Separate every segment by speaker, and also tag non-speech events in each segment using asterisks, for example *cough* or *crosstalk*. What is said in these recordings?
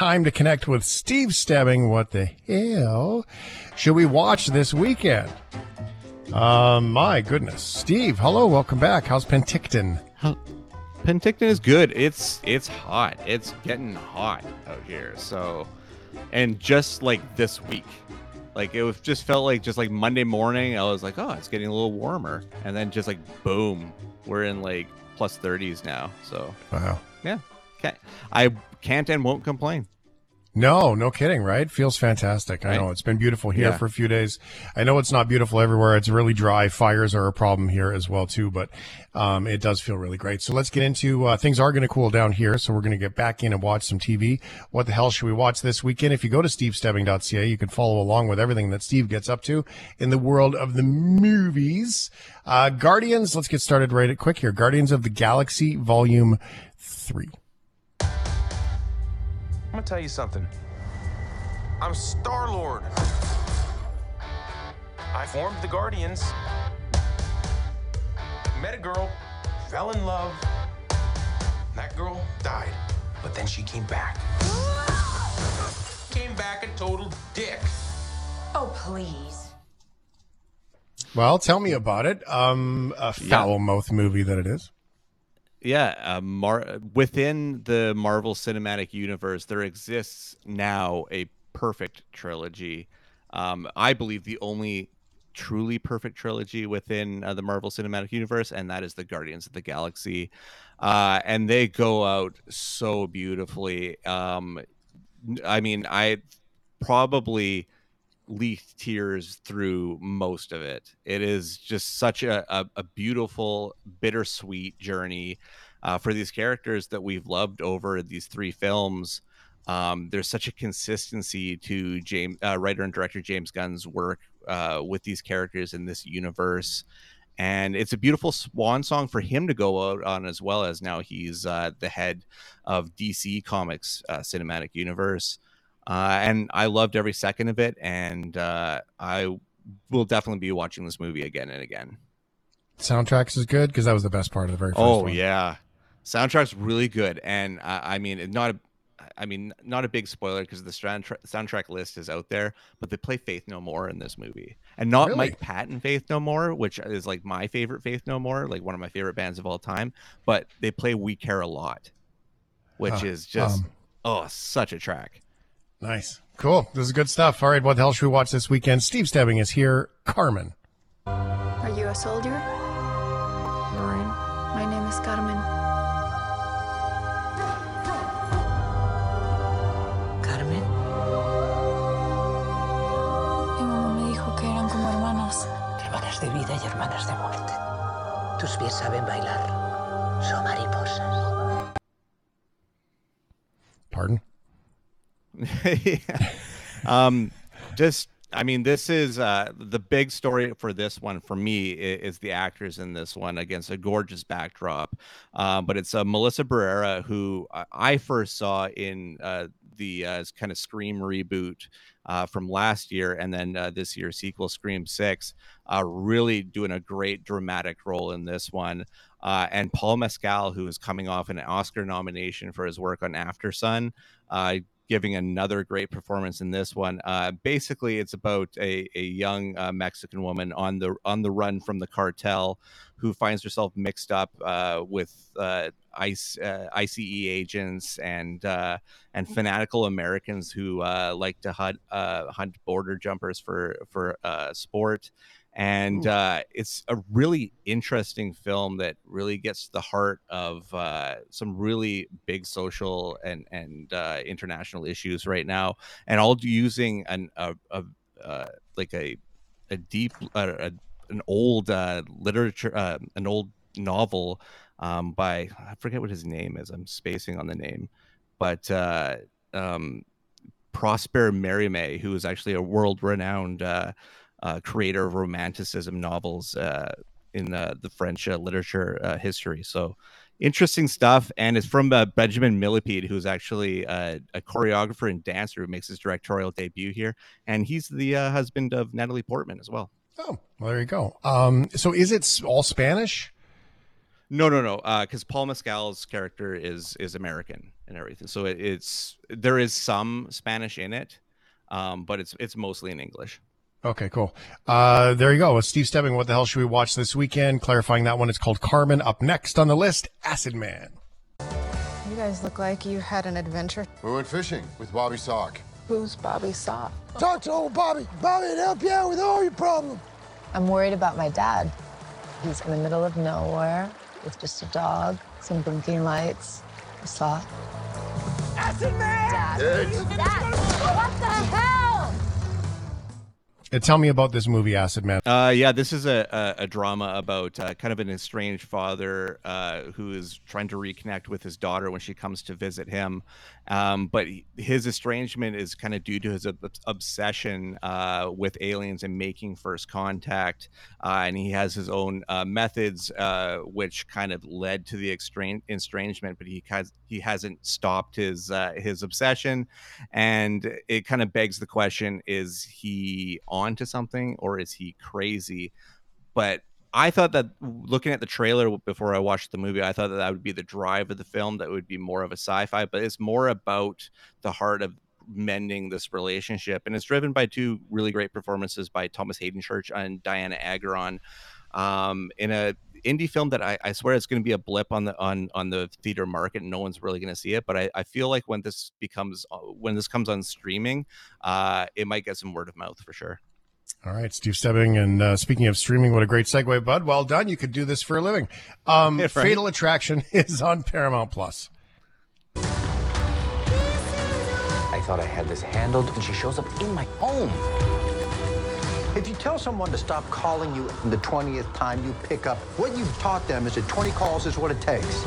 Speaker 1: time to connect with Steve Stebbing. What the hell should we watch this weekend? Uh, my goodness. Steve, hello, welcome back. How's Penticton?
Speaker 2: Penticton is good. It's it's hot. It's getting hot out here. So, and just like this week, like it was just felt like just like Monday morning, I was like, oh, it's getting a little warmer, and then just like boom, we're in like plus 30s now. So
Speaker 1: Wow.
Speaker 2: yeah, okay. I can't and won't complain.
Speaker 1: No, no kidding, right? Feels fantastic. I
Speaker 2: Right.
Speaker 1: know it's been beautiful here
Speaker 2: Yeah.
Speaker 1: for a few days. I know it's not beautiful everywhere. It's really dry. Fires are a problem here as well too, but um, it does feel really great. So let's get into uh, things are going to cool down here. So we're going to get back in and watch some TV. What the hell should we watch this weekend? If you go to stevestebbing.ca, you can follow along with everything that Steve gets up to in the world of the movies. Uh, Guardians. Let's get started right quick here. Guardians of the Galaxy Volume Three.
Speaker 3: I'm gonna tell you something. I'm Star Lord. I formed the Guardians. Met a girl, fell in love. That girl died, but then she came back. Came back a total dick.
Speaker 4: Oh, please.
Speaker 1: Well, tell me about it. Um, a foul mouth movie that it is.
Speaker 2: Yeah, uh, Mar- within the Marvel Cinematic Universe, there exists now a perfect trilogy. Um, I believe the only truly perfect trilogy within uh, the Marvel Cinematic Universe, and that is the Guardians of the Galaxy. Uh, and they go out so beautifully. Um, I mean, I probably leaked tears through most of it. It is just such a, a, a beautiful, bittersweet journey uh, for these characters that we've loved over these three films. Um, there's such a consistency to James, uh, writer and director James Gunn's work uh, with these characters in this universe. And it's a beautiful swan song for him to go out on as well as now he's uh, the head of DC Comics uh, cinematic universe uh, and I loved every second of it. And uh, I will definitely be watching this movie again and again.
Speaker 1: Soundtracks is good because that was the best part of the very first
Speaker 2: Oh
Speaker 1: one.
Speaker 2: yeah, soundtrack's really good, and uh, I mean, not a, I mean, not a big spoiler because the soundtrack soundtrack list is out there, but they play Faith No More in this movie, and not
Speaker 1: Really?
Speaker 2: Mike Patton Faith No More, which is like my favorite Faith No More, like one of my favorite bands of all time, but they play We Care a Lot, which
Speaker 1: Huh,
Speaker 2: is just
Speaker 1: um,
Speaker 2: oh such a track.
Speaker 1: Nice. Cool. This is good stuff. All right, what the hell should we watch this weekend? Steve Stebbing is here. Carmen.
Speaker 5: Are you a soldier?
Speaker 4: Marine.
Speaker 5: My name is Carmen.
Speaker 6: Carmen,
Speaker 5: Mi mamá me dijo que eran como hermanas.
Speaker 6: hermanas de vida y hermanas de muerte. Tus pies saben bailar. Son mariposas. *laughs*
Speaker 2: Yeah. um just i mean this is uh the big story for this one for me i- is, the actors in this one against a gorgeous backdrop um but it's uh, melissa barrera who I- first saw in uh the uh, kind of scream reboot uh, from last year and then uh, this year's sequel scream 6 uh, really doing a great dramatic role in this one uh, and paul mescal who is coming off an oscar nomination for his work on aftersun uh, giving another great performance in this one. Uh, basically, it's about a, a young uh, Mexican woman on the on the run from the cartel, who finds herself mixed up uh, with uh, ICE, uh, ICE agents and uh, and fanatical Americans who like to hunt hunt border jumpers for for sport. And uh, it's a really interesting film that really gets to the heart of uh, some really big social and and uh, international issues right now, and all using an a, a uh, like a a deep uh, a, an old uh, literature uh, an old novel um, by I forget what his name is. I'm spacing on the name, but uh, um, Prosper Mérimée, who is actually a world renowned uh, creator of romanticism novels uh, in uh, the French uh, literature uh, history. So interesting stuff. And it's from uh, Benjamin Millepied, who's actually uh, a choreographer and dancer who makes his directorial debut here. And he's the uh, husband of Natalie Portman as well.
Speaker 1: Oh, well, there you go. Um, so is it all Spanish?
Speaker 2: No, no, no. Because Paul Mescal's character is is American, and everything. So it, it's there is some Spanish in it, um, but it's it's mostly in English.
Speaker 1: Okay, cool. Uh, there you go. With Steve Stebbing, what the hell should we watch this weekend? Clarifying that one, it's called Carmen. Up next on the list, Acid Man.
Speaker 7: You guys look like you had an adventure.
Speaker 8: We went fishing with Bobby Sock.
Speaker 7: Who's Bobby Sock?
Speaker 9: Talk to old Bobby. Bobby will help you out with all your problems.
Speaker 10: I'm worried about my dad. He's in the middle of nowhere with just a dog, some blinking lights, a sock.
Speaker 9: Acid Man!
Speaker 10: Dad.
Speaker 9: Dad.
Speaker 10: What the hell?
Speaker 1: Uh, tell me about this movie, Acid Man.
Speaker 2: Uh, yeah, this is a, a, a drama about uh, kind of an estranged father uh, who is trying to reconnect with his daughter when she comes to visit him. Um, but he- his estrangement is kind of due to his ob- obsession uh, with aliens and making first contact. Uh, and he has his own methods, which kind of led to the estrangement. But he has he hasn't stopped his his obsession, and it kind of begs the question: Is he onto something, or is he crazy? But I thought that looking at the trailer before I watched the movie, I thought that that would be the drive of the film. That would be more of a sci-fi, but it's more about the heart of mending this relationship, and it's driven by two really great performances by Thomas Haden Church and Dianna Agron um, in a indie film that I, I swear it's going to be a blip on the on on the theater market and no one's really going to see it but I, I feel like when this becomes uh, when this comes on streaming uh it might get some word of mouth for sure
Speaker 1: All right, Steve Stebbing. And uh, speaking of streaming, what a great segue, bud. Well done. You could do this for a living. Um,
Speaker 2: Yeah, right.
Speaker 1: Fatal Attraction *laughs* is on Paramount Plus.
Speaker 11: I thought I had this handled, and she shows up in my home.
Speaker 12: If you tell someone to stop calling you the 20th time you pick up, what you've taught them is that 20 calls is what it takes.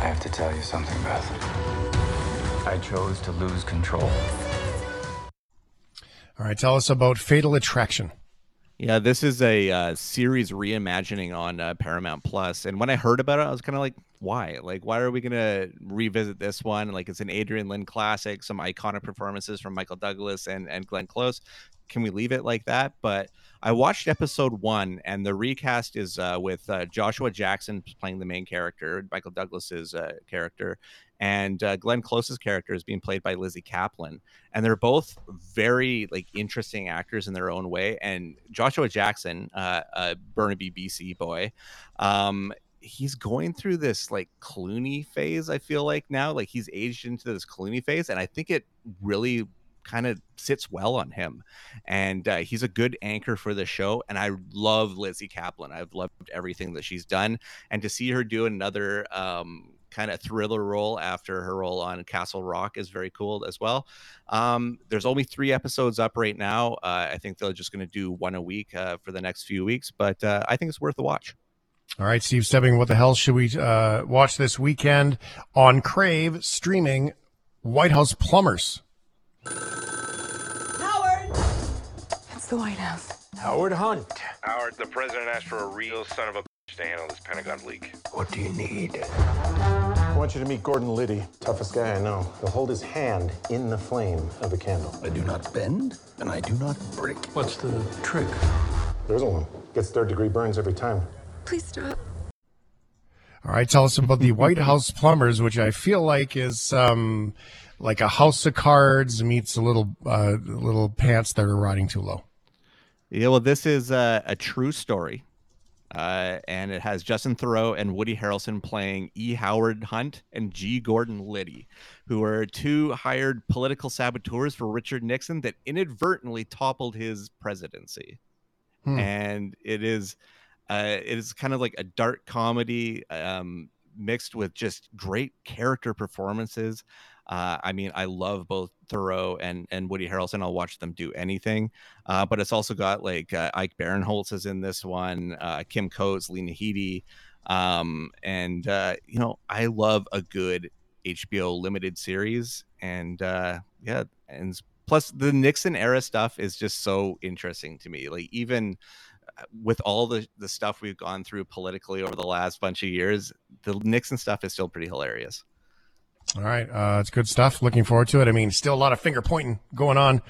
Speaker 11: I have to tell you something, Beth. I chose to lose control.
Speaker 1: All right, tell us about Fatal Attraction.
Speaker 2: Yeah, this is a uh, series reimagining on uh, Paramount Plus, and when I heard about it, I was kind of like, "Why? Like, why are we gonna revisit this one? Like, it's an Adrian Lyne classic, some iconic performances from Michael Douglas and and Glenn Close. Can we leave it like that?" But I watched episode one, and the recast is uh, with uh, Joshua Jackson playing the main character, Michael Douglas's uh, character, and uh, Glenn Close's character is being played by Lizzy Caplan, and they're both very like interesting actors in their own way. And Joshua Jackson, uh, a Burnaby, BC boy, um, he's going through this like Clooney phase. I feel like now, like he's aged into this Clooney phase, and I think it really kind of sits well on him and uh, he's a good anchor for the show and i love lizzy caplan i've loved everything that she's done and to see her do another um, kind of thriller role after her role on castle rock is very cool as well um, there's only three episodes up right now uh, i think they're just going to do one a week uh, for the next few weeks but uh, i think it's worth a watch
Speaker 1: All right, Steve Stebbing, what the hell should we uh, watch this weekend on Crave streaming White House Plumbers?
Speaker 5: Howard! It's the White House.
Speaker 8: Howard Hunt.
Speaker 13: Howard, the president asked for a real son of a bitch to handle this Pentagon leak.
Speaker 8: What do you need? I want you to meet Gordon Liddy, toughest guy I know. He'll hold his hand in the flame of a candle. I do not bend, and I do not break. What's the trick? There isn't one. Gets third degree burns every time.
Speaker 5: Please stop.
Speaker 1: All right, tell us about the White House Plumbers, which I feel like is um, like a house of cards meets a little uh, little pants that are riding too low.
Speaker 2: Yeah, well, this is a, a true story. Uh, and it has Justin Theroux and Woody Harrelson playing E. Howard Hunt and G. Gordon Liddy, who are two hired political saboteurs for Richard Nixon that inadvertently toppled his presidency.
Speaker 1: Hmm.
Speaker 2: And it is, uh, it is kind of like a dark comedy um, mixed with just great character performances. Uh, I mean, I love both Theroux and and Woody Harrelson. I'll watch them do anything. Uh, but it's also got like uh, Ike Barinholtz is in this one, uh, Kim Coates, Lena Headey, um, and uh, you know I love a good HBO limited series, and uh, yeah, and plus the Nixon era stuff is just so interesting to me. Like even with all the the stuff we've gone through politically over the last bunch of years, the Nixon stuff is still pretty hilarious.
Speaker 1: All right, uh, it's good stuff. Looking forward to it. I mean, still a lot of finger pointing going on.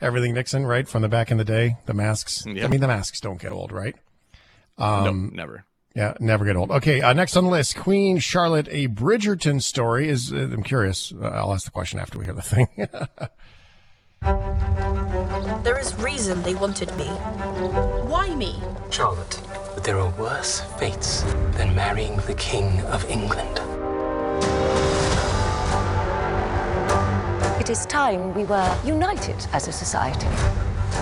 Speaker 1: Everything Nixon, right from the back in the day, the masks.
Speaker 2: Yeah.
Speaker 1: I mean, the masks don't get old, right? Um,
Speaker 2: never.
Speaker 1: Yeah, never get old. Okay, uh, next on the list, Queen Charlotte, a Bridgerton story. Is uh, I'm curious. Uh, I'll ask the question after we hear the thing. *laughs*
Speaker 14: There is reason they wanted me. Why me?
Speaker 15: Charlotte, but there are worse fates than marrying the King of England.
Speaker 16: It is time we were united as a society.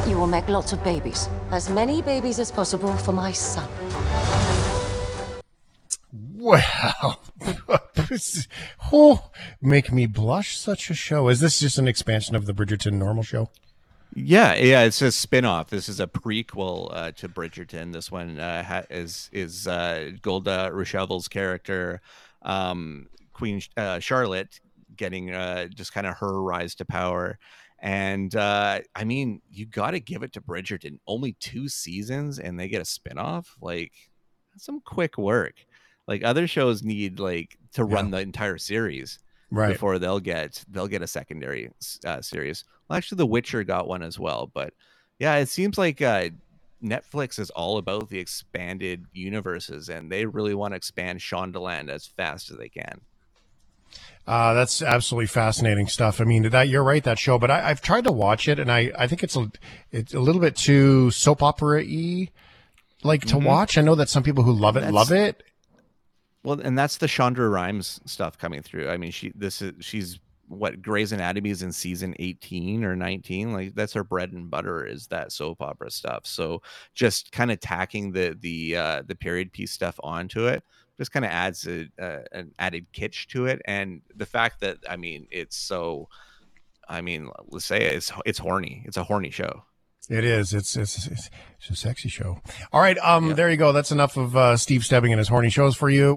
Speaker 16: You will make lots of babies. As many babies as possible for my son.
Speaker 1: Wow. *laughs* oh, make me blush. Such a show. Is this just an expansion of the Bridgerton normal show?
Speaker 2: Yeah, yeah, it's a spin-off. This is a prequel uh, to Bridgerton. This one uh, ha- is is uh, Golda Rosheuvel's character, um, Queen uh, Charlotte, getting uh, just kind of her rise to power. And uh, I mean, you got to give it to Bridgerton. Only two seasons, and they get a spin-off. Like, some quick work. Like other shows need like to run the entire series
Speaker 1: Right.
Speaker 2: before they'll get they'll get a secondary uh, series. Well, actually, The Witcher got one as well, but yeah, it seems like uh, Netflix is all about the expanded universes, and they really want to expand Shondaland as fast as they can.
Speaker 1: Uh, that's absolutely fascinating stuff. I mean, that you're right that show, but I, I've tried to watch it, and I, I think it's a it's a little bit too soap opera y, like to
Speaker 2: Mhm.
Speaker 1: watch. I know that some people who love it
Speaker 2: That's-
Speaker 1: love it.
Speaker 2: Well, and that's the Shonda Rhimes stuff coming through. I mean, she this is she's what Grey's Anatomy is in season 18 or 19. Like that's her bread and butter is that soap opera stuff. So just kind of tacking the the uh the period piece stuff onto it just kind of adds a, uh, an added kitsch to it and the fact that I mean it's so I mean, let's say it, it's it's horny. It's a horny show.
Speaker 1: It is. It's it's it's, it's a sexy show. All right. Um. There you go. That's enough of uh, Steve Stebbing and his horny shows for you.